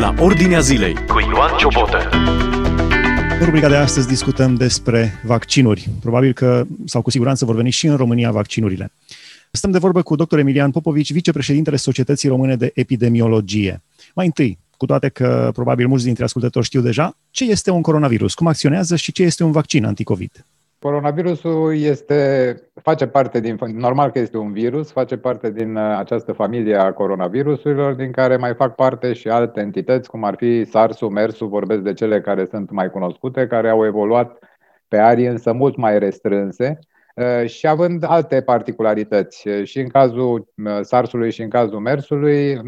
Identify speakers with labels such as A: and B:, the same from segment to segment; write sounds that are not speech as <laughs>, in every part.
A: la Ordinea Zilei cu Ioan Ciobotă.
B: În rubrica de astăzi discutăm despre vaccinuri. Probabil că, sau cu siguranță, vor veni și în România vaccinurile. Stăm de vorbă cu dr. Emilian Popovici, vicepreședintele Societății Române de Epidemiologie. Mai întâi, cu toate că probabil mulți dintre ascultători știu deja, ce este un coronavirus, cum acționează și ce este un vaccin anticovid?
C: Coronavirusul este, face parte din, normal că este un virus, face parte din uh, această familie a coronavirusurilor, din care mai fac parte și alte entități, cum ar fi SARS-ul, MERS-ul, vorbesc de cele care sunt mai cunoscute, care au evoluat pe arii însă mult mai restrânse uh, și având alte particularități. Și în cazul uh, SARS-ului și în cazul MERS-ului,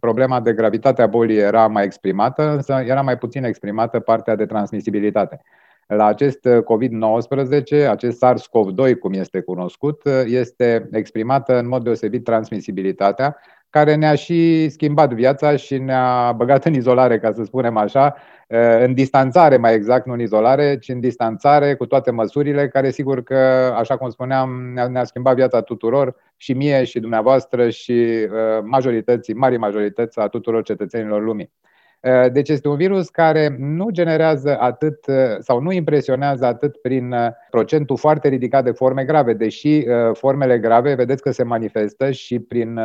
C: problema de gravitate a bolii era mai exprimată, însă era mai puțin exprimată partea de transmisibilitate la acest uh, COVID-19, acest SARS-CoV-2, cum este cunoscut, uh, este exprimată în mod deosebit transmisibilitatea, care ne-a și schimbat viața și ne-a băgat în izolare, ca să spunem așa, uh, în distanțare mai exact, nu în izolare, ci în distanțare cu toate măsurile, care sigur că, așa cum spuneam, ne-a schimbat viața tuturor, și mie și dumneavoastră și majorității, mari majorități a tuturor cetățenilor lumii. Eh, deci este un virus care nu generează atât eh, sau nu impresionează atât prin eh, procentul foarte ridicat de forme grave, deși formele grave vedeți că se manifestă și prin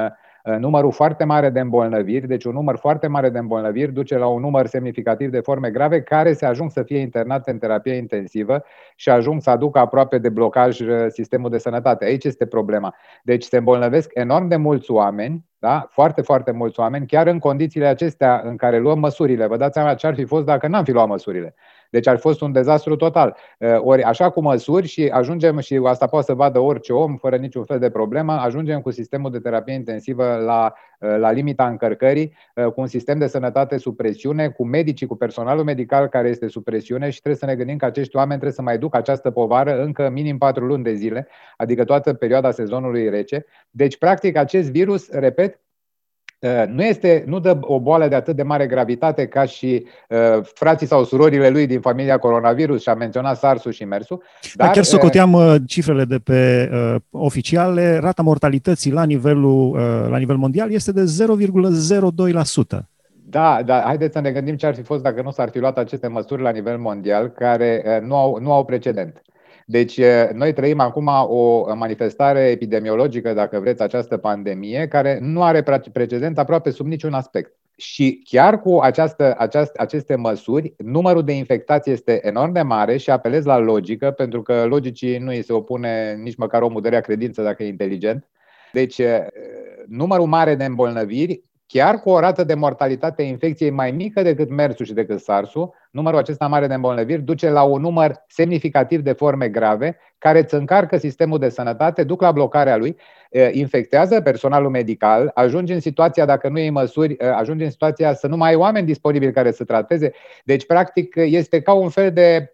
C: numărul foarte mare de îmbolnăviri, deci un număr foarte mare de îmbolnăviri duce la un număr semnificativ de forme grave care se ajung să fie internate în terapie intensivă și ajung să aducă aproape de blocaj sistemul de sănătate. Aici este problema. Deci se îmbolnăvesc enorm de mulți oameni, da? Foarte, foarte mulți oameni, chiar în condițiile acestea în care luăm măsurile. Vă dați seama ce ar fi fost dacă n-am fi luat măsurile. Deci ar fi fost un dezastru total. Uh, ori așa cu măsuri și ajungem, și asta poate să vadă orice om fără niciun fel de problemă, ajungem cu sistemul de terapie intensivă la, uh, la limita încărcării, uh, cu un sistem de sănătate sub presiune, cu medicii, cu personalul medical care este sub presiune și trebuie să ne gândim că acești oameni trebuie să mai duc această povară încă minim patru luni de zile, adică toată perioada sezonului rece. Deci, practic, acest virus, repet, Uh, nu, este, nu dă o boală de atât de mare gravitate ca și uh, frații sau surorile lui din familia coronavirus și a menționat SARS-ul și MERS-ul.
B: Dar, da, chiar socoteam uh, cifrele de pe uh, oficiale, rata mortalității la, nivelul, uh, la nivel mondial este de 0,02%.
C: Da, da, haideți să ne gândim ce ar fi fost dacă nu s-ar fi luat aceste măsuri la nivel mondial, care uh, nu au, nu au precedent. Deci, noi trăim acum o manifestare epidemiologică, dacă vreți, această pandemie, care nu are precedent aproape sub niciun aspect. Și chiar cu această, această, aceste măsuri, numărul de infectați este enorm de mare și apelez la logică, pentru că logicii nu îi se opune nici măcar omul de rea credință dacă e inteligent. Deci, numărul mare de îmbolnăviri, chiar cu o rată de mortalitate a infecției mai mică decât mersul și decât SARS-ul, numărul acesta mare de îmbolnăviri duce la un număr semnificativ de forme grave care îți încarcă sistemul de sănătate, duc la blocarea lui, infectează personalul medical, ajunge în situația, dacă nu iei măsuri, ajunge în situația să nu mai ai oameni disponibili care să trateze. Deci, practic, este ca un fel de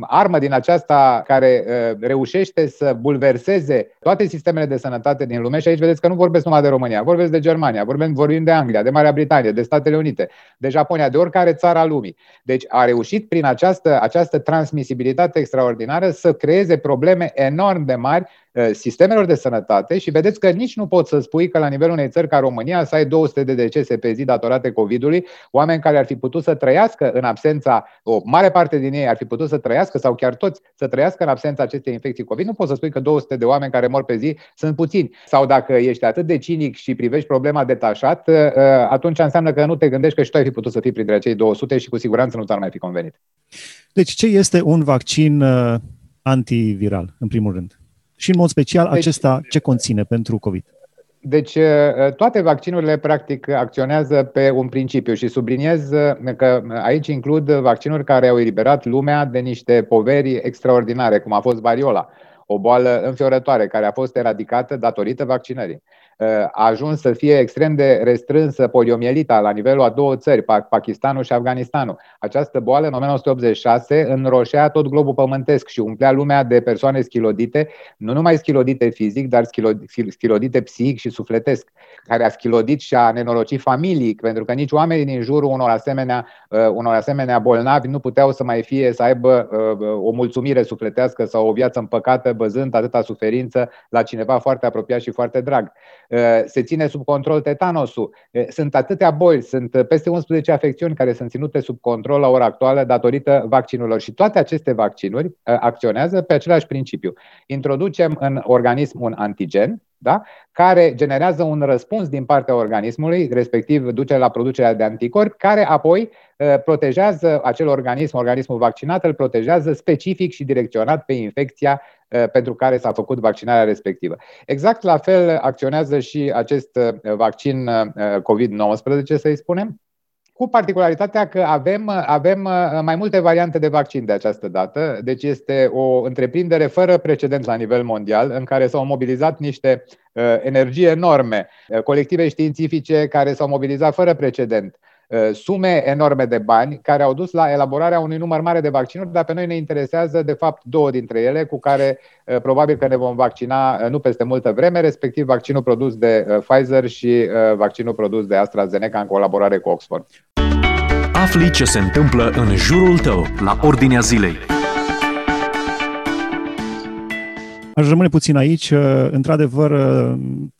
C: armă din aceasta care reușește să bulverseze toate sistemele de sănătate din lume și aici vedeți că nu vorbesc numai de România, vorbesc de Germania, vorbim, vorbim de Anglia, de Marea Britanie, de Statele Unite, de Japonia, de oricare țară a lumii. Deci a reușit prin această, această transmisibilitate extraordinară să creeze probleme enorm de mari Uh, sistemelor de sănătate și vedeți că nici nu poți să spui că la nivelul unei țări ca România să ai 200 de decese pe zi datorate COVID-ului, oameni care ar fi putut să trăiască în absența, o mare parte din ei ar fi putut să trăiască sau chiar toți să trăiască în absența acestei infecții COVID. Nu poți să spui că 200 de oameni care mor pe zi sunt puțini. Sau dacă ești atât de cinic și privești problema detașat, uh, uh, atunci înseamnă că nu te gândești că și tu ai fi putut să fii printre acei 200 și cu siguranță nu ți-ar mai fi convenit.
B: Deci ce este un vaccin antiviral, în primul rând? Și în mod special deci, acesta ce conține pentru COVID?
C: Deci toate vaccinurile practic acționează pe un principiu și subliniez că aici includ vaccinuri care au eliberat lumea de niște poveri extraordinare, cum a fost variola, o boală înfiorătoare care a fost eradicată datorită vaccinării a ajuns să fie extrem de restrânsă poliomielita la nivelul a două țări, Pakistanul și Afganistanul. Această boală, în 1986, înroșea tot globul pământesc și umplea lumea de persoane schilodite, nu numai schilodite fizic, dar schilodite psihic și sufletesc, care a schilodit și a nenorocit familii, pentru că nici oamenii din jurul unor asemenea, uh, unor asemenea bolnavi nu puteau să mai fie, să aibă uh, o mulțumire sufletească sau o viață împăcată, văzând atâta suferință la cineva foarte apropiat și foarte drag. Se ține sub control tetanosul. Sunt atâtea boli, sunt peste 11 afecțiuni care sunt ținute sub control la ora actuală datorită vaccinurilor și toate aceste vaccinuri acționează pe același principiu. Introducem în organism un antigen, da? care generează un răspuns din partea organismului, respectiv duce la producerea de anticorpi, care apoi protejează acel organism, organismul vaccinat, îl protejează specific și direcționat pe infecția pentru care s-a făcut vaccinarea respectivă. Exact la fel acționează și acest vaccin COVID-19, să-i spunem, cu particularitatea că avem, avem mai multe variante de vaccin de această dată, deci este o întreprindere fără precedent la nivel mondial, în care s-au mobilizat niște uh, energii enorme, uh, colective științifice care s-au mobilizat fără precedent Uh, sume enorme de bani care au dus la elaborarea unui număr mare de vaccinuri, dar pe noi ne interesează de fapt două dintre ele cu care uh, probabil că ne vom vaccina uh, nu peste multă vreme, respectiv vaccinul produs de Pfizer și vaccinul produs de AstraZeneca în colaborare cu Oxford.
A: Afli ce se întâmplă în jurul tău, la ordinea zilei.
B: Aș rămâne puțin aici. Într-adevăr,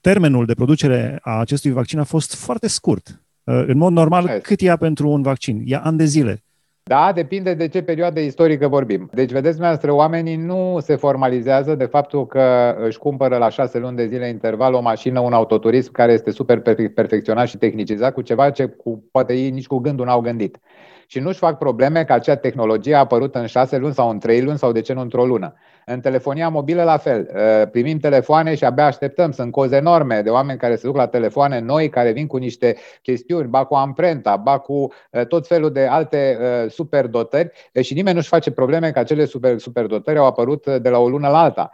B: termenul de producere a acestui vaccin a fost foarte scurt. Uh, în mod normal, Hai. cât ia pentru un vaccin? Ia ani de zile.
C: Da, depinde de ce perioadă istorică vorbim. Deci, vedeți, dumneavoastră, oamenii nu se formalizează de faptul că își cumpără la șase luni de zile interval o mașină, un autoturism care este super perfecționat și tehnicizat cu ceva ce cu, poate ei nici cu gândul n-au gândit. Și nu-și fac probleme că acea tehnologie a apărut în șase luni sau în trei luni sau de ce nu într-o lună. În telefonia mobilă la fel. Uh, primim telefoane și abia așteptăm. Sunt coze enorme de oameni care se duc la telefoane noi, care vin cu niște chestiuni, ba cu amprenta, ba cu uh, tot felul de alte uh, superdotări și nimeni nu-și face probleme că acele super, superdotări au apărut de la o lună la alta.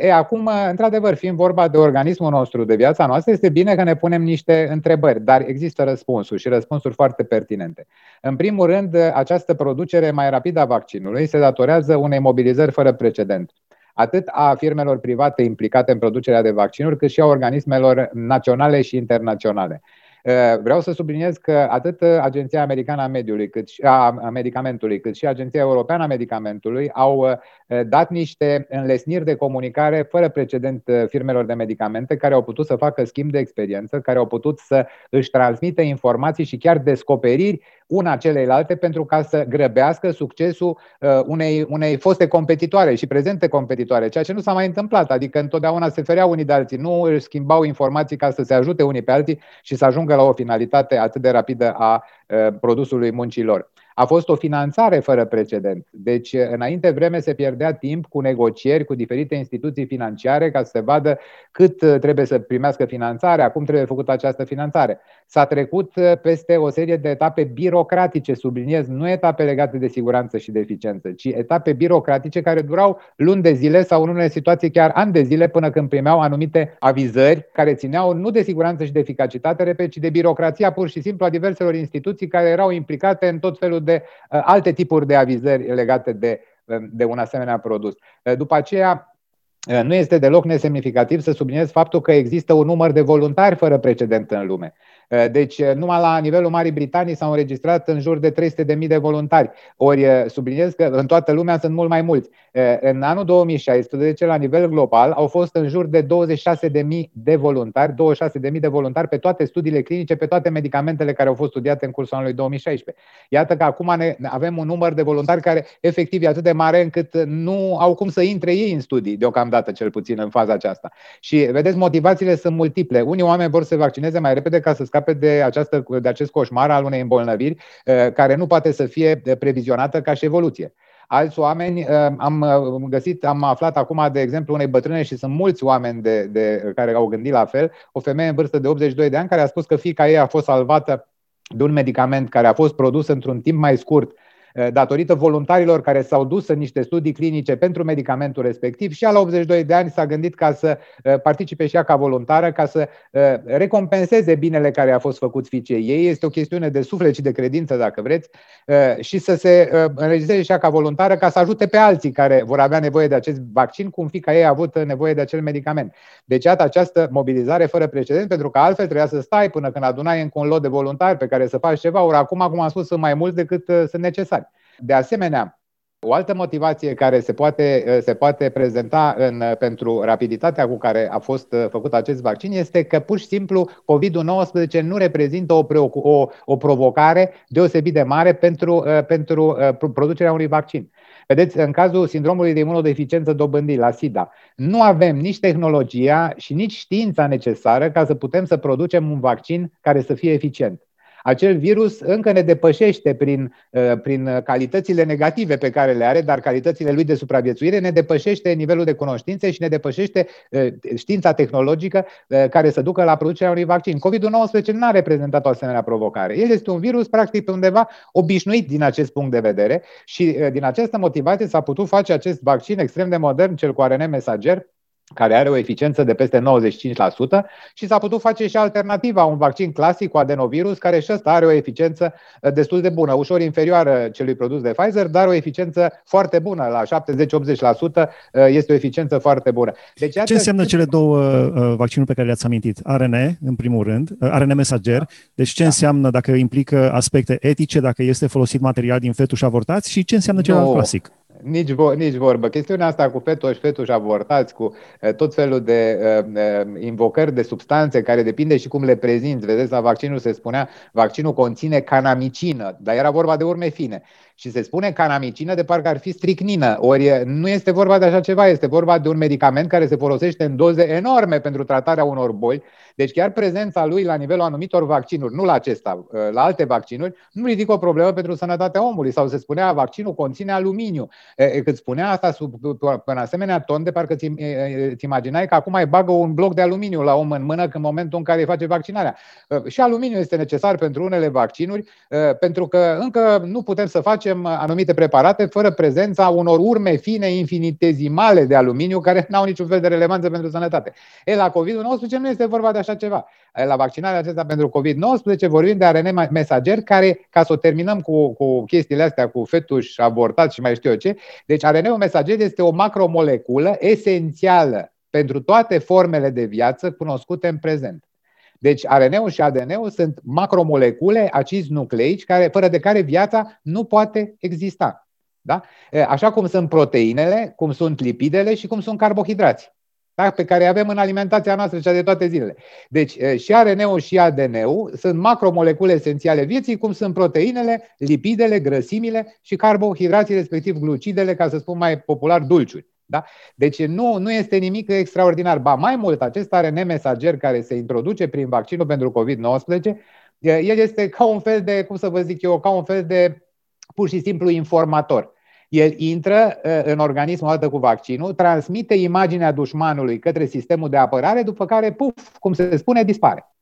C: E, acum, într-adevăr, fiind vorba de organismul nostru, de viața noastră, este bine că ne punem niște întrebări, dar există răspunsuri și răspunsuri foarte pertinente. În primul rând, această producere mai rapidă a vaccinului se datorează unei mobilizări fără precedent atât a firmelor private implicate în producerea de vaccinuri, cât și a organismelor naționale și internaționale. Eh, vreau să subliniez că atât Agenția Americană a Mediului, cât și a Medicamentului, cât și Agenția Europeană a Medicamentului au eh, dat niște înlesniri de comunicare fără precedent eh, firmelor de medicamente care au putut să facă schimb de experiență, care au putut să își transmită informații și chiar descoperiri una celeilalte pentru ca să grăbească succesul unei, unei foste competitoare și prezente competitoare, ceea ce nu s-a mai întâmplat. Adică întotdeauna se fereau unii de alții, nu își schimbau informații ca să se ajute unii pe alții și să ajungă la o finalitate atât de rapidă a produsului muncilor. A fost o finanțare fără precedent. Deci, înainte vreme se pierdea timp cu negocieri cu diferite instituții financiare ca să se vadă cât trebuie să primească finanțare, acum trebuie făcută această finanțare. S-a trecut peste o serie de etape birocratice, subliniez, nu etape legate de siguranță și de eficiență, ci etape birocratice care durau luni de zile sau în unele situații chiar ani de zile până când primeau anumite avizări care țineau nu de siguranță și de eficacitate, repet, ci de birocrația pur și simplu a diverselor instituții care erau implicate în tot felul de uh, alte tipuri de avizări legate de, uh, de un asemenea produs. Uh, după aceea, nu este deloc nesemnificativ să subliniez faptul că există un număr de voluntari fără precedent în lume. Eh, deci, eh, numai la nivelul Marii Britanii s-au înregistrat în jur de 300.000 de voluntari. Ori eh, subliniez că în toată lumea sunt mult mai mulți. În anul 2016, la nivel global, au fost în jur de 26.000 de voluntari, 26.000 de voluntari pe toate studiile clinice, pe toate medicamentele care au fost studiate în cursul anului 2016. Iată că acum ne, avem un număr de voluntari care efectiv e atât de mare încât nu au cum să intre ei în studii, deocamdată cel puțin în faza aceasta. Și vedeți, motivațiile sunt multiple. Unii oameni vor să se vaccineze mai repede ca să scape de, această, de acest coșmar al unei îmbolnăviri uh, care nu poate să fie previzionată ca și evoluție. Alți oameni, uh, am uh, găsit, am aflat acum, de exemplu, unei bătrâne și sunt mulți oameni de, de, care au gândit la fel, o femeie în vârstă de 82 de ani care a spus că fiica ei a fost salvată de un medicament care a fost produs într-un timp mai scurt Eh, datorită voluntarilor care s-au dus în niște studii clinice pentru medicamentul respectiv și la 82 de ani s-a gândit ca să eh, participe și ea ca voluntară, ca să eh, recompenseze binele care a fost făcut fiicei ei. Este o chestiune de suflet și de credință, dacă vreți, și să se înregistreze și ea ca voluntară ca să ajute pe alții care vor avea nevoie de acest vaccin, cum fica ei a avut nevoie de acel medicament. Deci, iată această mobilizare fără precedent, pentru că altfel trebuia să stai până când adunai încă un lot de voluntari pe care să faci ceva, ori acum, cum am spus, sunt mai mulți decât sunt necesari. De asemenea, O altă motivație care se poate, se poate prezenta în, pentru rapiditatea cu care a fost făcut acest vaccin este că pur și simplu COVID-19 nu reprezintă o, o, o provocare deosebit de mare pentru, pentru producerea unui vaccin. Vedeți, în cazul sindromului de imunodeficiență dobândit la SIDA, nu avem nici tehnologia și nici știința necesară ca să putem să producem un vaccin care să fie eficient acel virus încă ne depășește prin, uh, prin calitățile negative pe care le are, dar calitățile lui de supraviețuire ne depășește nivelul de cunoștințe și ne depășește uh, știința tehnologică uh, care să ducă la producerea unui vaccin. COVID-19 nu a reprezentat o asemenea provocare. El este un virus, practic, pe undeva obișnuit din acest punct de vedere și din această motivație s-a putut face acest vaccin extrem de modern, cel cu ARN mesager, care are o eficiență de peste 95% și s-a putut face și alternativa, un vaccin clasic cu adenovirus, care și ăsta are o eficiență uh, destul de bună, ușor inferioară celui produs de Pfizer, dar o eficiență foarte bună, la 70-80% uh, este o eficiență foarte bună.
B: Deci, Ce înseamnă cele două uh, vaccinuri pe care le-ați amintit? ARN, în primul rând, ARN mesager, da. deci ce da. înseamnă dacă implică aspecte etice, dacă este folosit material din fetuși avortați și ce înseamnă celălalt clasic?
C: Nici, vo- nici vorbă. Chestiunea asta cu fetoși, fetoși avortați, cu uh, tot felul de uh, uh, invocări de substanțe care depinde și cum le prezinți. Vedeți, la vaccinul se spunea, vaccinul conține canamicină, dar era vorba de urme fine și se spune canamicină de parcă ar fi stricnină. Ori nu este vorba de așa ceva, este vorba de un medicament care se folosește în doze enorme pentru tratarea unor boli. Deci chiar prezența lui la nivelul anumitor vaccinuri, nu la acesta, la alte vaccinuri, nu ridică o problemă pentru sănătatea omului. Sau se spunea vaccinul conține aluminiu. Cât spunea asta sub în asemenea ton, de parcă ți, ți imaginai că acum mai bagă un bloc de aluminiu la om în mână în momentul în care îi face vaccinarea. Și aluminiu este necesar pentru unele vaccinuri, pentru că încă nu putem să facem facem anumite preparate fără prezența unor urme fine infinitezimale de aluminiu care nu au niciun fel de relevanță pentru sănătate. E, la COVID-19 nu este vorba de așa ceva. La vaccinarea acesta pentru COVID-19 vorbim de ARN mesager care, ca să o terminăm cu, cu chestiile astea, cu fetuși abortați și mai știu eu ce, deci ARN-ul mesager este o macromoleculă esențială pentru toate formele de viață cunoscute în prezent. Deci RNA-ul și ADN-ul sunt macromolecule, acizi nucleici, care, fără de care viața nu poate exista. Da? Așa cum sunt proteinele, cum sunt lipidele și cum sunt carbohidrați. Da? Pe care avem în alimentația noastră cea de toate zilele. Deci și RNA-ul și ADN-ul sunt macromolecule esențiale vieții, cum sunt proteinele, lipidele, grăsimile și carbohidrații, respectiv glucidele, ca să spun mai popular, dulciuri. Da? Deci nu, nu este nimic extraordinar. Ba mai mult, acest ARN mesager care se introduce prin vaccinul pentru COVID-19, el este ca un fel de, cum să vă zic eu, ca un fel de pur și simplu informator. El intră în organismul odată cu vaccinul, transmite imaginea dușmanului către sistemul de apărare, după care, puf, cum se spune, dispare.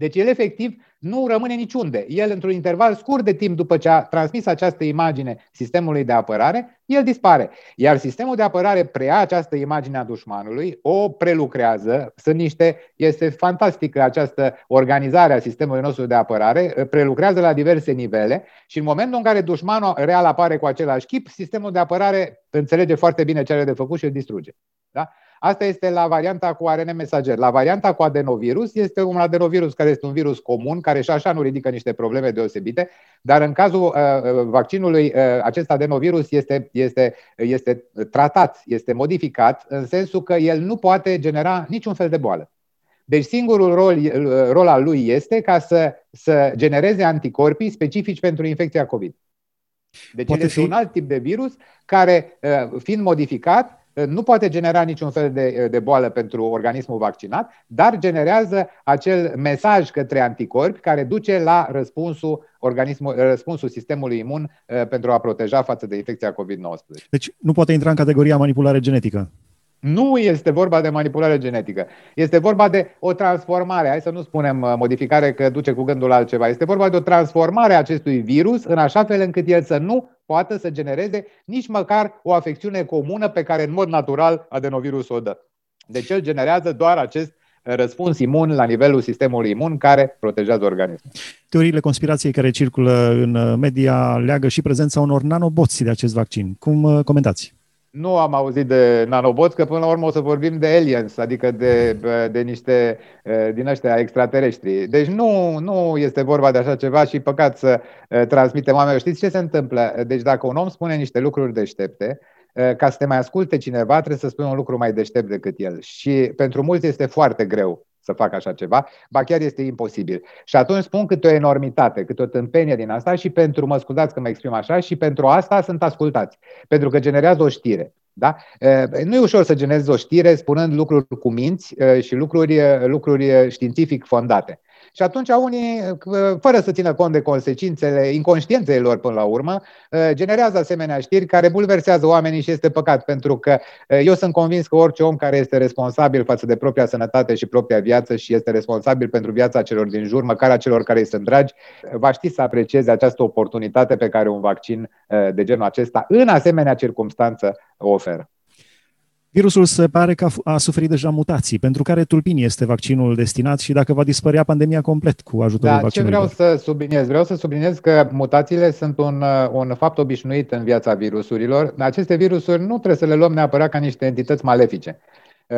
C: Deci el efectiv nu rămâne niciunde. El, într-un interval scurt de timp după ce a transmis această imagine sistemului de apărare, el dispare. Iar sistemul de apărare preia această imagine a dușmanului, o prelucrează. Sunt niște, este fantastică această organizare a sistemului nostru de apărare, prelucrează la diverse nivele și în momentul în care dușmanul real apare cu același chip, sistemul de apărare înțelege foarte bine ce are de făcut și îl distruge. Da? Asta este la varianta cu ARN mesager. La varianta cu adenovirus este un adenovirus care este un virus comun, care și așa nu ridică niște probleme deosebite, dar în cazul uh, uh vaccinului, uh, acest adenovirus este, este, este tratat, este modificat, în sensul că el nu poate genera niciun fel de boală. Deci singurul rol, uh, rol al lui este ca să, să genereze anticorpii specifici pentru infecția COVID. Deci Poate el este fi... un alt tip de virus care, uh, fiind modificat, nu poate genera niciun fel de, de boală pentru organismul vaccinat, dar generează acel mesaj către anticorpi care duce la răspunsul, organismul, răspunsul sistemului imun uh, pentru a proteja față de infecția COVID-19.
B: Deci nu poate intra în categoria manipulare genetică.
C: Nu este vorba de manipulare genetică. Este vorba de o transformare. Hai să nu spunem uh, modificare că duce cu gândul altceva. Este vorba de o transformare a acestui virus în așa fel încât el să nu poată să genereze nici măcar o afecțiune comună pe care în mod natural adenovirusul o dă. Deci el generează doar acest uh, răspuns imun la nivelul sistemului imun care protejează organismul.
B: Teoriile conspirației care circulă în uh, media leagă și prezența unor nanoboți de acest vaccin. Cum comentați?
C: Nu am auzit de nanobots, că până la urmă o să vorbim de aliens, adică de, de niște din ăștia extraterestri. Deci nu, nu este vorba de așa ceva și păcat să transmitem oamenilor. Știți ce se întâmplă? Deci dacă un om spune niște lucruri deștepte, ca să te mai asculte cineva, trebuie să spui un lucru mai deștept decât el. Și pentru mulți este foarte greu să facă așa ceva, ba chiar este imposibil. Și atunci spun câte o enormitate, câte o tâmpenie din asta și pentru, mă scuzați că mă exprim așa, și pentru asta sunt ascultați. Pentru că generează o știre. Da? Nu e ușor să generezi o știre spunând lucruri cu minți și lucruri, lucruri științific fondate. Și atunci unii, fără să țină cont de consecințele inconștienței lor până la urmă, generează asemenea știri care bulversează oamenii și este păcat, pentru că eu sunt convins că orice om care este responsabil față de propria sănătate și propria viață și este responsabil pentru viața celor din jur, măcar a celor care îi sunt dragi, va ști să aprecieze această oportunitate pe care un vaccin de genul acesta, în asemenea circunstanță, o oferă.
B: Virusul se pare că a suferit deja mutații, pentru care tulpin este vaccinul destinat și dacă va dispărea pandemia complet cu ajutorul da, vaccinului.
C: Ce vreau să subliniez? Vreau să subliniez că mutațiile sunt un, un fapt obișnuit în viața virusurilor. Aceste virusuri nu trebuie să le luăm neapărat ca niște entități malefice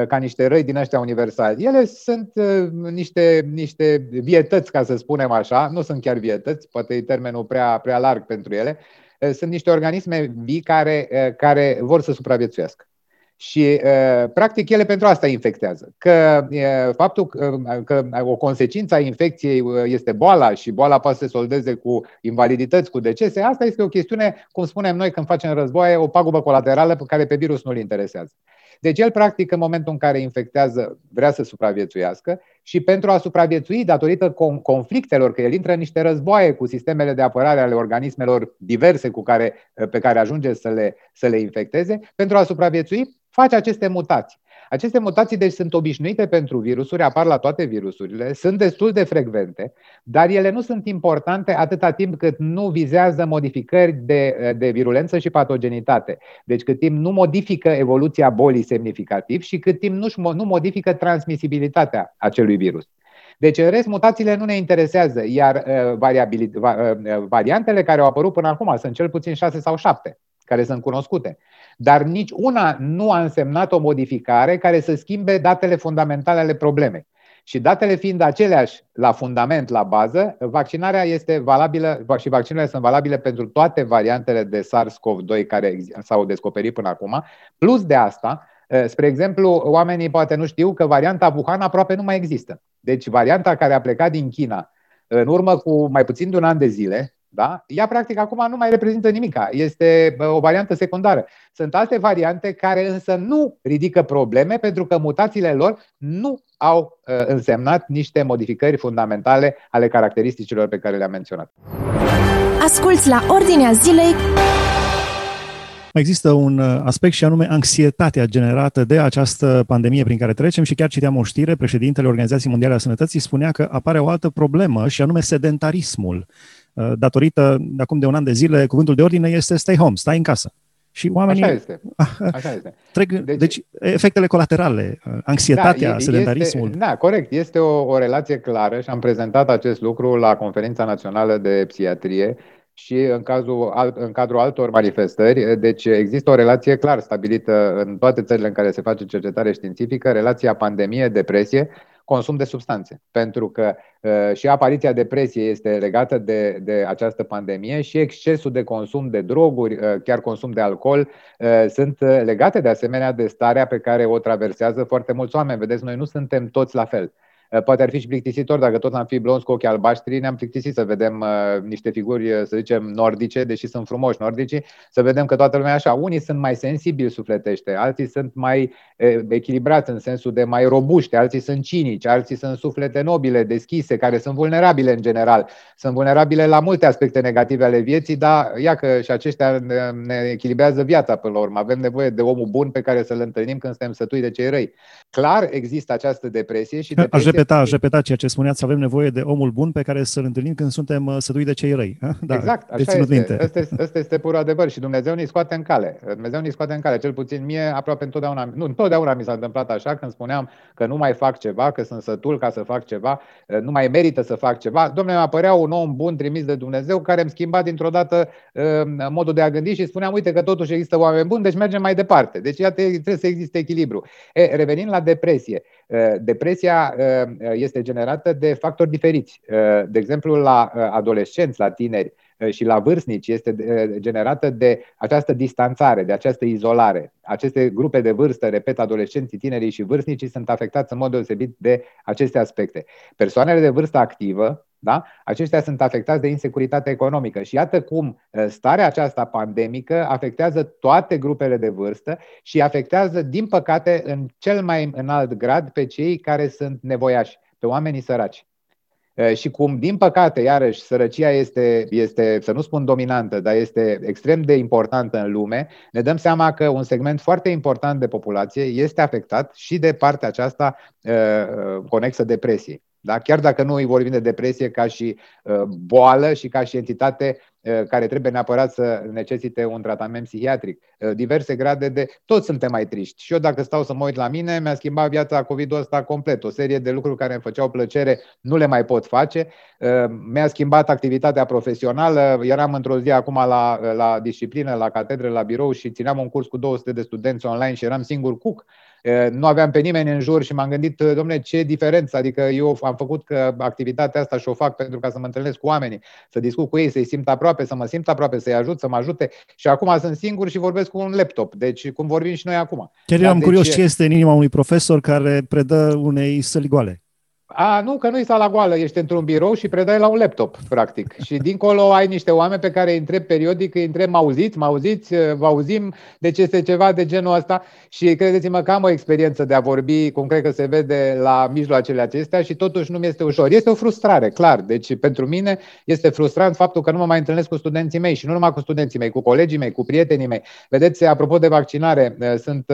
C: ca niște răi din ăștia universali. Ele sunt uh, niște, niște vietăți, ca să spunem așa, nu sunt chiar vietăți, poate e termenul prea, prea larg pentru ele, uh, sunt niște organisme vii care, uh, care vor să supraviețuiască. Și, practic, ele pentru asta infectează. Că faptul că o consecință a infecției este boala și boala poate să se soldeze cu invalidități, cu decese, asta este o chestiune, cum spunem noi când facem războaie, o pagubă colaterală pe care pe virus nu-l interesează. Deci el, practic, în momentul în care infectează, vrea să supraviețuiască și pentru a supraviețui, datorită conflictelor, că el intră în niște războaie cu sistemele de apărare ale organismelor diverse cu care, pe care ajunge să le, să le infecteze, pentru a supraviețui, face aceste mutații. Aceste mutații deci sunt obișnuite pentru virusuri, apar la toate virusurile, sunt destul de frecvente, dar ele nu sunt importante atâta timp cât nu vizează modificări de, de virulență și patogenitate. Deci cât timp nu modifică evoluția bolii semnificativ și cât timp nu, nu modifică transmisibilitatea acelui virus. Deci, în rest, mutațiile nu ne interesează, iar uh, uh, variantele care au apărut până acum sunt cel puțin 6 sau 7 care sunt cunoscute. Dar nici una nu a însemnat o modificare care să schimbe datele fundamentale ale problemei. Și datele fiind aceleași la fundament, la bază, vaccinarea este valabilă și vaccinurile sunt valabile pentru toate variantele de SARS-CoV-2 care s-au descoperit până acum. Plus de asta, spre exemplu, oamenii poate nu știu că varianta Wuhan aproape nu mai există. Deci varianta care a plecat din China în urmă cu mai puțin de un an de zile, da? Ea, practic, acum nu mai reprezintă nimic. Este o variantă secundară. Sunt alte variante care însă nu ridică probleme pentru că mutațiile lor nu au uh, însemnat niște modificări fundamentale ale caracteristicilor pe care le-am menționat.
B: Asculți la Ordinea Zilei mai există un uh, aspect și anume anxietatea generată de această pandemie prin care trecem și chiar citeam o știre, președintele Organizației Mondiale a Sănătății spunea că apare o altă problemă și anume sedentarismul. Uh, datorită, de acum de un an de zile, cuvântul de ordine este stay home, stai în casă. Și oamenii...
C: Așa este. Așa este.
B: Trec, deci, deci, efectele colaterale, uh, anxietatea, da, sedentarismul.
C: Este, da, corect. Este o, o relație clară și am prezentat acest lucru la Conferința Națională de Psiatrie și în, cazul, în cadrul altor manifestări. Deci există o relație clar stabilită în toate țările în care se face cercetare științifică, relația pandemie-depresie, consum de substanțe. Pentru că uh, și apariția depresiei este legată de, de această pandemie și excesul de consum de droguri, uh, chiar consum de alcool, uh, sunt legate de asemenea de starea pe care o traversează foarte mulți oameni. Vedeți, noi nu suntem toți la fel. Eh, poate ar fi și plictisitor dacă tot am fi blonzi cu ochii albaștri, ne-am plictisit să vedem uh, niște figuri, eh, să zicem, nordice, deși sunt frumoși nordici, să vedem că toată lumea e așa. Unii sunt mai sensibili sufletește, alții sunt mai uh, echilibrați în sensul de mai robuște, alții sunt cinici, alții sunt suflete nobile, deschise, care sunt vulnerabile în general. Sunt vulnerabile la multe aspecte negative ale vieții, dar ia că și aceștia ne, ne echilibrează viața până la urmă. Avem nevoie de omul bun pe care să-l întâlnim când suntem sătui de cei răi. Clar există această depresie și
B: depresie... Aș repeta, aș repeta ceea ce spuneați, avem nevoie de omul bun pe care să-l întâlnim când suntem uh, sădui de cei răi. <laughs>
C: Da, exact, așa este. Minte. Asta, este. <laughs> asta este pur adevăr și Dumnezeu ne scoate în cale. Dumnezeu ne scoate în cale, cel puțin mie aproape întotdeauna, nu, întotdeauna mi s-a întâmplat așa când spuneam că nu mai fac ceva, că sunt sătul ca să fac ceva, uh, nu mai merită să fac ceva. Domnule, mi apărea un om bun trimis de Dumnezeu care îmi schimba dintr-o dată uh, modul de a gândi și spuneam, uite că totuși există oameni buni, deci mergem mai departe. Deci iată, trebuie să existe echilibru. E, revenind la depresie. Uh, depresia uh, este generată de factori diferiți. Uh, de exemplu, la adolescenți, la tineri și la vârstnici este generată de această distanțare, de această izolare. Aceste grupe de vârstă, repet, adolescenții, tinerii și vârstnicii sunt afectați în mod deosebit de aceste aspecte. Persoanele de vârstă activă, da? Aceștia sunt afectați de insecuritate economică și iată cum ă, starea aceasta pandemică afectează toate grupele de vârstă și afectează, din păcate, în cel mai înalt grad pe cei care sunt nevoiași, pe oamenii săraci. Ă, și cum, din păcate, iarăși, sărăcia este, este, să nu spun dominantă, dar este extrem de importantă în lume, ne dăm seama că un segment foarte important de populație este afectat și de partea aceasta uh, conexă depresiei. Da? Chiar dacă nu îi vorbim de depresie ca și uh, boală și ca și entitate uh, care trebuie neapărat să necesite un tratament psihiatric. Uh, diverse grade de... Toți suntem mai triști. Și eu dacă stau să mă uit la mine, mi-a schimbat viața COVID-ul ăsta complet. O serie de lucruri care îmi făceau plăcere nu le mai pot face. Uh, mi-a schimbat activitatea profesională. Eram într-o zi acum la, la disciplină, la catedră, la birou și țineam un curs cu 200 de studenți online și eram singur cuc nu aveam pe nimeni în jur și m-am gândit, domne, ce diferență, adică eu am făcut că activitatea asta și o fac pentru ca să mă întâlnesc cu oamenii, să discut cu ei, să-i simt aproape, să mă simt aproape, să-i ajut, să mă ajute și acum sunt singur și vorbesc cu un laptop, deci cum vorbim și noi acum.
B: Chiar eram deci... curios ce este în inima unui profesor care predă unei săli goale.
C: A, nu, că nu e sala goală, ești într-un birou și predai la un laptop, practic. Și dincolo ai niște oameni pe care îi întrebi periodic, îi întrebi, mă auziți, mă auziți, vă auzim, deci este ceva de genul ăsta. Și credeți-mă că am o experiență de a vorbi, cum cred că se vede la mijloacele acestea și totuși nu mi este ușor. Este o frustrare, clar. Deci pentru mine este frustrant faptul că nu mă mai întâlnesc cu studenții mei și nu numai cu studenții mei, cu colegii mei, cu prietenii mei. Vedeți, apropo de vaccinare, sunt,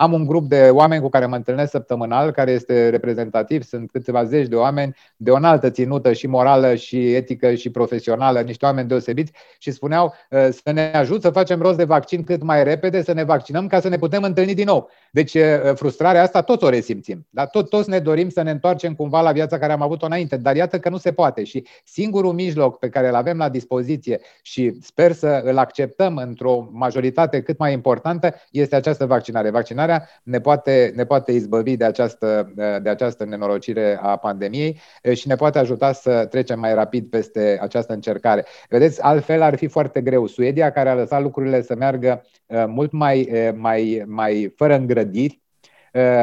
C: am un grup de oameni cu care mă întâlnesc săptămânal, care este reprezentativ sunt câteva zeci de oameni de o înaltă ținută și morală și etică și profesională, niște oameni deosebiți și spuneau ă, să ne ajut să facem rost de vaccin cât mai repede, să ne vaccinăm ca să ne putem întâlni din nou. Deci ă, frustrarea asta toți o resimțim. Dar tot, toți ne dorim să ne întoarcem cumva la viața care am avut-o înainte, dar iată că nu se poate și singurul mijloc pe care îl avem la dispoziție și sper să îl acceptăm într-o majoritate cât mai importantă este această vaccinare. Vaccinarea ne poate, ne poate izbăvi de această, de această nenorocire nenorocire a pandemiei și ne poate ajuta să trecem mai rapid peste această încercare. Vedeți, altfel ar fi foarte greu. Suedia, care a lăsat lucrurile să meargă mult mai, mai, mai fără îngrădiri,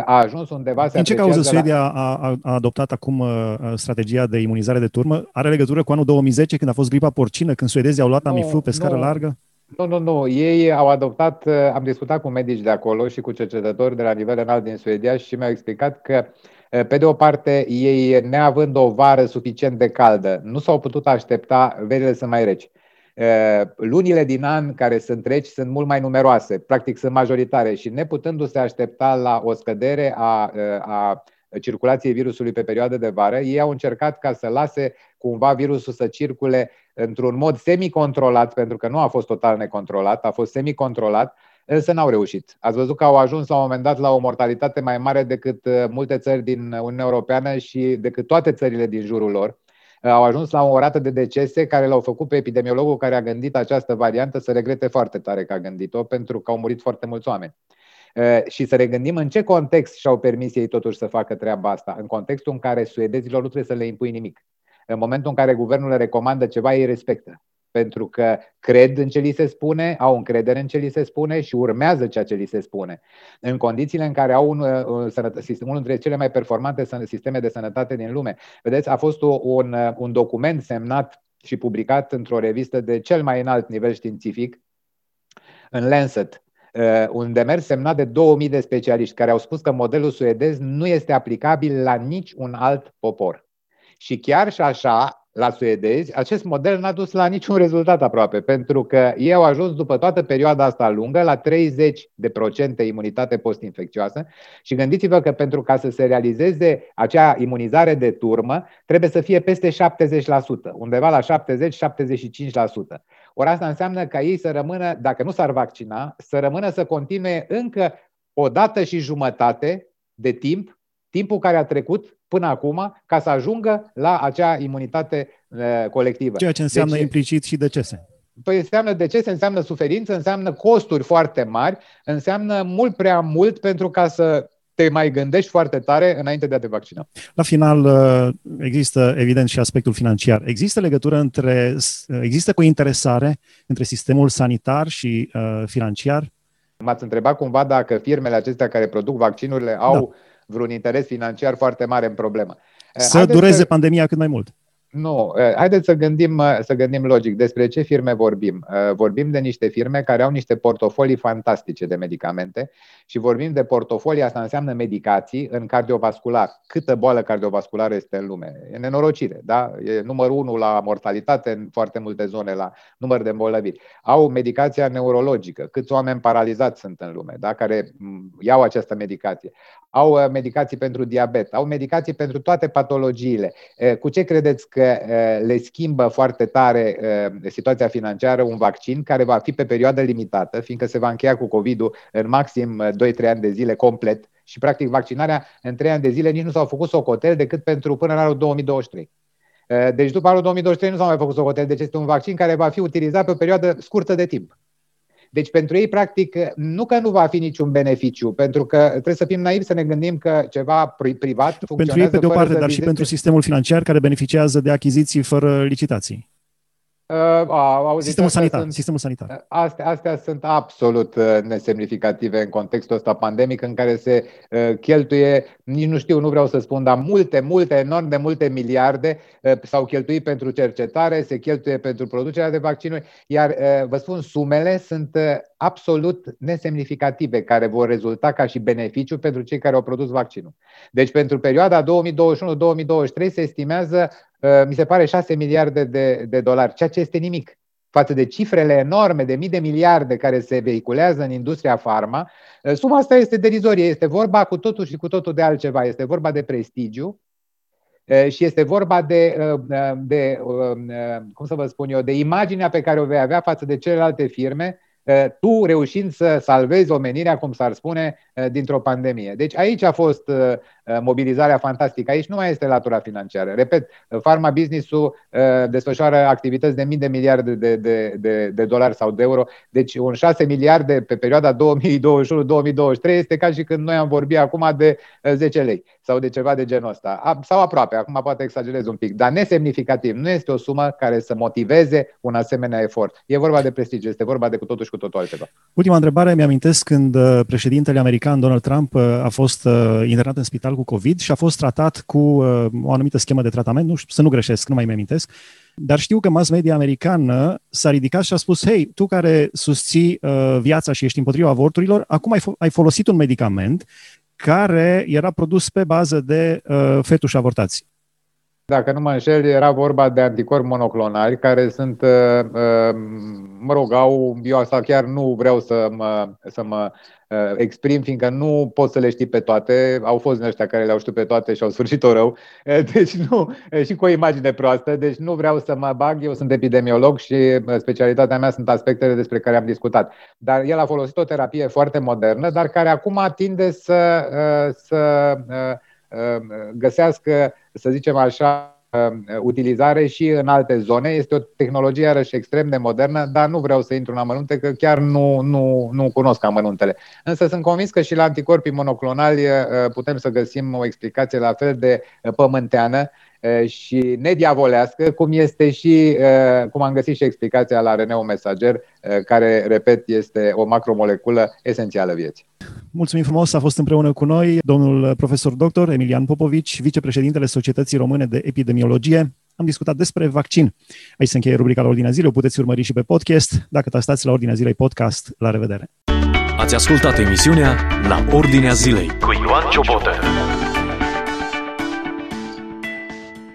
C: a ajuns undeva
B: În ce cauză Suedia la... a, a adoptat acum strategia de imunizare de turmă? Are legătură cu anul 2010, când a fost gripa porcină, când suedezii au luat no, Tamiflu pe scară no. largă?
C: Nu, nu, nu. Ei au adoptat, am discutat cu medici de acolo și cu cercetători de la nivel înalt din Suedia și mi-au explicat că Eh, pe de o parte, ei, neavând o vară suficient de caldă, nu s-au putut aștepta verile să mai reci. Eh, lunile din an care sunt reci sunt mult mai numeroase, practic sunt majoritare și neputându-se aștepta la o scădere a, eh, a circulației virusului pe perioadă de vară, ei au încercat ca să lase cumva virusul să circule într-un mod semicontrolat, pentru că nu a fost total necontrolat, a fost semicontrolat, însă n-au reușit. Ați văzut că au ajuns la un moment dat la o mortalitate mai mare decât uh, multe țări din Uniunea Europeană și decât toate țările din jurul lor. Uh, au ajuns la o rată de decese care l-au făcut pe epidemiologul care a gândit această variantă să regrete foarte tare că a gândit-o, pentru că au murit foarte mulți oameni. Uh, și să regândim în ce context și-au permis ei totuși să facă treaba asta. În contextul în care suedezilor nu trebuie să le impui nimic. În momentul în care guvernul le recomandă ceva, ei respectă pentru că cred în ce li se spune, au încredere în ce li se spune și urmează ceea ce li se spune. În condițiile în care au un, uh, un, unul dintre cele mai performante sisteme de sănătate din lume. Vedeți, a fost un, uh, un document semnat și publicat într-o revistă de cel mai înalt nivel științific, în Lancet, uh, un demers semnat de 2000 de specialiști care au spus că modelul suedez nu este aplicabil la nici un alt popor. Și chiar și așa, la suedezi, acest model n-a dus la niciun rezultat aproape, pentru că ei au ajuns după toată perioada asta lungă la 30 de procente imunitate postinfecțioasă și gândiți-vă că pentru ca să se realizeze acea imunizare de turmă, trebuie să fie peste 70%, undeva la 70-75%. Ori asta înseamnă ca ei să rămână, dacă nu s-ar vaccina, să rămână să continue încă o dată și jumătate de timp, timpul care a trecut până acum, ca să ajungă la acea imunitate uh, colectivă.
B: Ceea ce înseamnă deci, implicit și decese.
C: Păi înseamnă decese, înseamnă suferință, înseamnă costuri foarte mari, înseamnă mult prea mult pentru ca să te mai gândești foarte tare înainte de a te vaccina.
B: La final, uh, există evident și aspectul financiar. Există legătură între, există cu interesare între sistemul sanitar și uh, financiar?
C: M-ați întrebat cumva dacă firmele acestea care produc vaccinurile au da. Vreun interes financiar foarte mare în problemă.
B: Să Haideți dureze să... pandemia cât mai mult.
C: Nu, haideți să gândim, să gândim logic. Despre ce firme vorbim? Vorbim de niște firme care au niște portofolii fantastice de medicamente și vorbim de portofolii, asta înseamnă medicații în cardiovascular. Câtă boală cardiovasculară este în lume? E nenorocire, da? E numărul unu la mortalitate în foarte multe zone, la număr de îmbolnăviri. Au medicația neurologică. Câți oameni paralizați sunt în lume, da? Care iau această medicație. Au medicații pentru diabet, au medicații pentru toate patologiile. Cu ce credeți că le schimbă foarte tare situația financiară un vaccin care va fi pe perioadă limitată, fiindcă se va încheia cu COVID-ul în maxim 2-3 ani de zile complet și practic vaccinarea în 3 ani de zile nici nu s-au făcut socotel decât pentru până în anul 2023. Deci după anul 2023 nu s-au mai făcut socotel, deci este un vaccin care va fi utilizat pe o perioadă scurtă de timp. Deci pentru ei, practic, nu că nu va fi niciun beneficiu, pentru că trebuie să fim naivi să ne gândim că ceva privat funcționează
B: Pentru ei, pe de o parte, dar și pentru sistemul financiar care beneficiază de achiziții fără licitații.
C: Uh, a, auziți,
B: sistemul sanitar. Sunt, sistemul sanitar.
C: Astea, astea sunt absolut uh, nesemnificative în contextul ăsta pandemic în care se uh, cheltuie, nici nu știu, nu vreau să spun, dar multe, multe, enorm de multe miliarde uh, s-au cheltuit pentru cercetare, se cheltuie pentru producerea de vaccinuri, iar uh, vă spun, sumele sunt uh, absolut nesemnificative care vor rezulta ca și beneficiu pentru cei care au produs vaccinul. Deci pentru perioada 2021-2023 se estimează Uh, mi se pare 6 miliarde de, de dolari, ceea ce este nimic. Față de cifrele enorme de mii de miliarde care se vehiculează în industria farma, uh, suma asta este derizorie, este vorba cu totul și cu totul de altceva, este vorba de prestigiu uh, și este vorba de, de cum să vă spun eu, de imaginea pe care o vei avea față de celelalte firme tu reușind să salvezi omenirea, cum s-ar spune, dintr-o pandemie. Deci aici a fost mobilizarea fantastică. Aici nu mai este latura financiară. Repet, pharma business-ul desfășoară activități de mii de miliarde de, de, de, de dolari sau de euro. Deci un 6 miliarde pe perioada 2021-2023 este ca și când noi am vorbit acum de 10 lei sau de ceva de genul ăsta. Sau aproape, acum poate exagerez un pic, dar nesemnificativ. Nu este o sumă care să motiveze un asemenea efort. E vorba de prestigiu, este vorba de cu totul și cu totul altceva.
B: Ultima întrebare, mi-amintesc când uh, președintele american Donald Trump uh, a fost uh, internat în spital cu COVID și a fost tratat cu o anumită schemă de tratament, nu știu, să nu greșesc, nu mai mi-amintesc, dar știu că mass media americană s-a ridicat și a spus, hei, tu care susții uh, viața și ești împotriva avorturilor, acum ai, fo- ai folosit un medicament care era produs pe bază de uh, fetuși avortați.
C: Dacă nu mă înșel, era vorba de anticorpi monoclonali care sunt, uh, uh, mă rog, au, eu asta chiar nu vreau să mă, să mă uh, exprim, fiindcă nu pot să le știi pe toate. Au fost din ăștia care le-au știut pe toate și au sfârșit-o rău. <laughs> Deci nu, și cu o imagine proastă. Deci nu vreau să mă bag. Eu sunt epidemiolog și specialitatea mea sunt aspectele despre care am discutat. Dar el a folosit o terapie foarte modernă, dar care acum tinde să, să găsească să zicem așa, um, utilizare și în alte zone. Este o tehnologie iarăși extrem de modernă, dar nu vreau să intru în amănunte, că chiar nu, nu, nu cunosc amănuntele. Însă sunt convins că și la anticorpii monoclonali uh, putem să găsim o explicație la fel de uh, pământeană uh, și nediavolească, cum este și, cum am găsit și explicația la RNA mesager, care, repet, este o macromoleculă esențială vieții.
B: Mulțumim frumos, a fost împreună cu noi domnul profesor doctor Emilian Popovici, vicepreședintele Societății Române de Epidemiologie. Am discutat despre vaccin. Aici se încheie rubrica la Ordinea Zilei, o puteți urmări și pe podcast. Dacă tastați la Ordinea Zilei podcast, la revedere!
A: Ați ascultat emisiunea La Ordinea Zilei cu Ioan Ciobotă.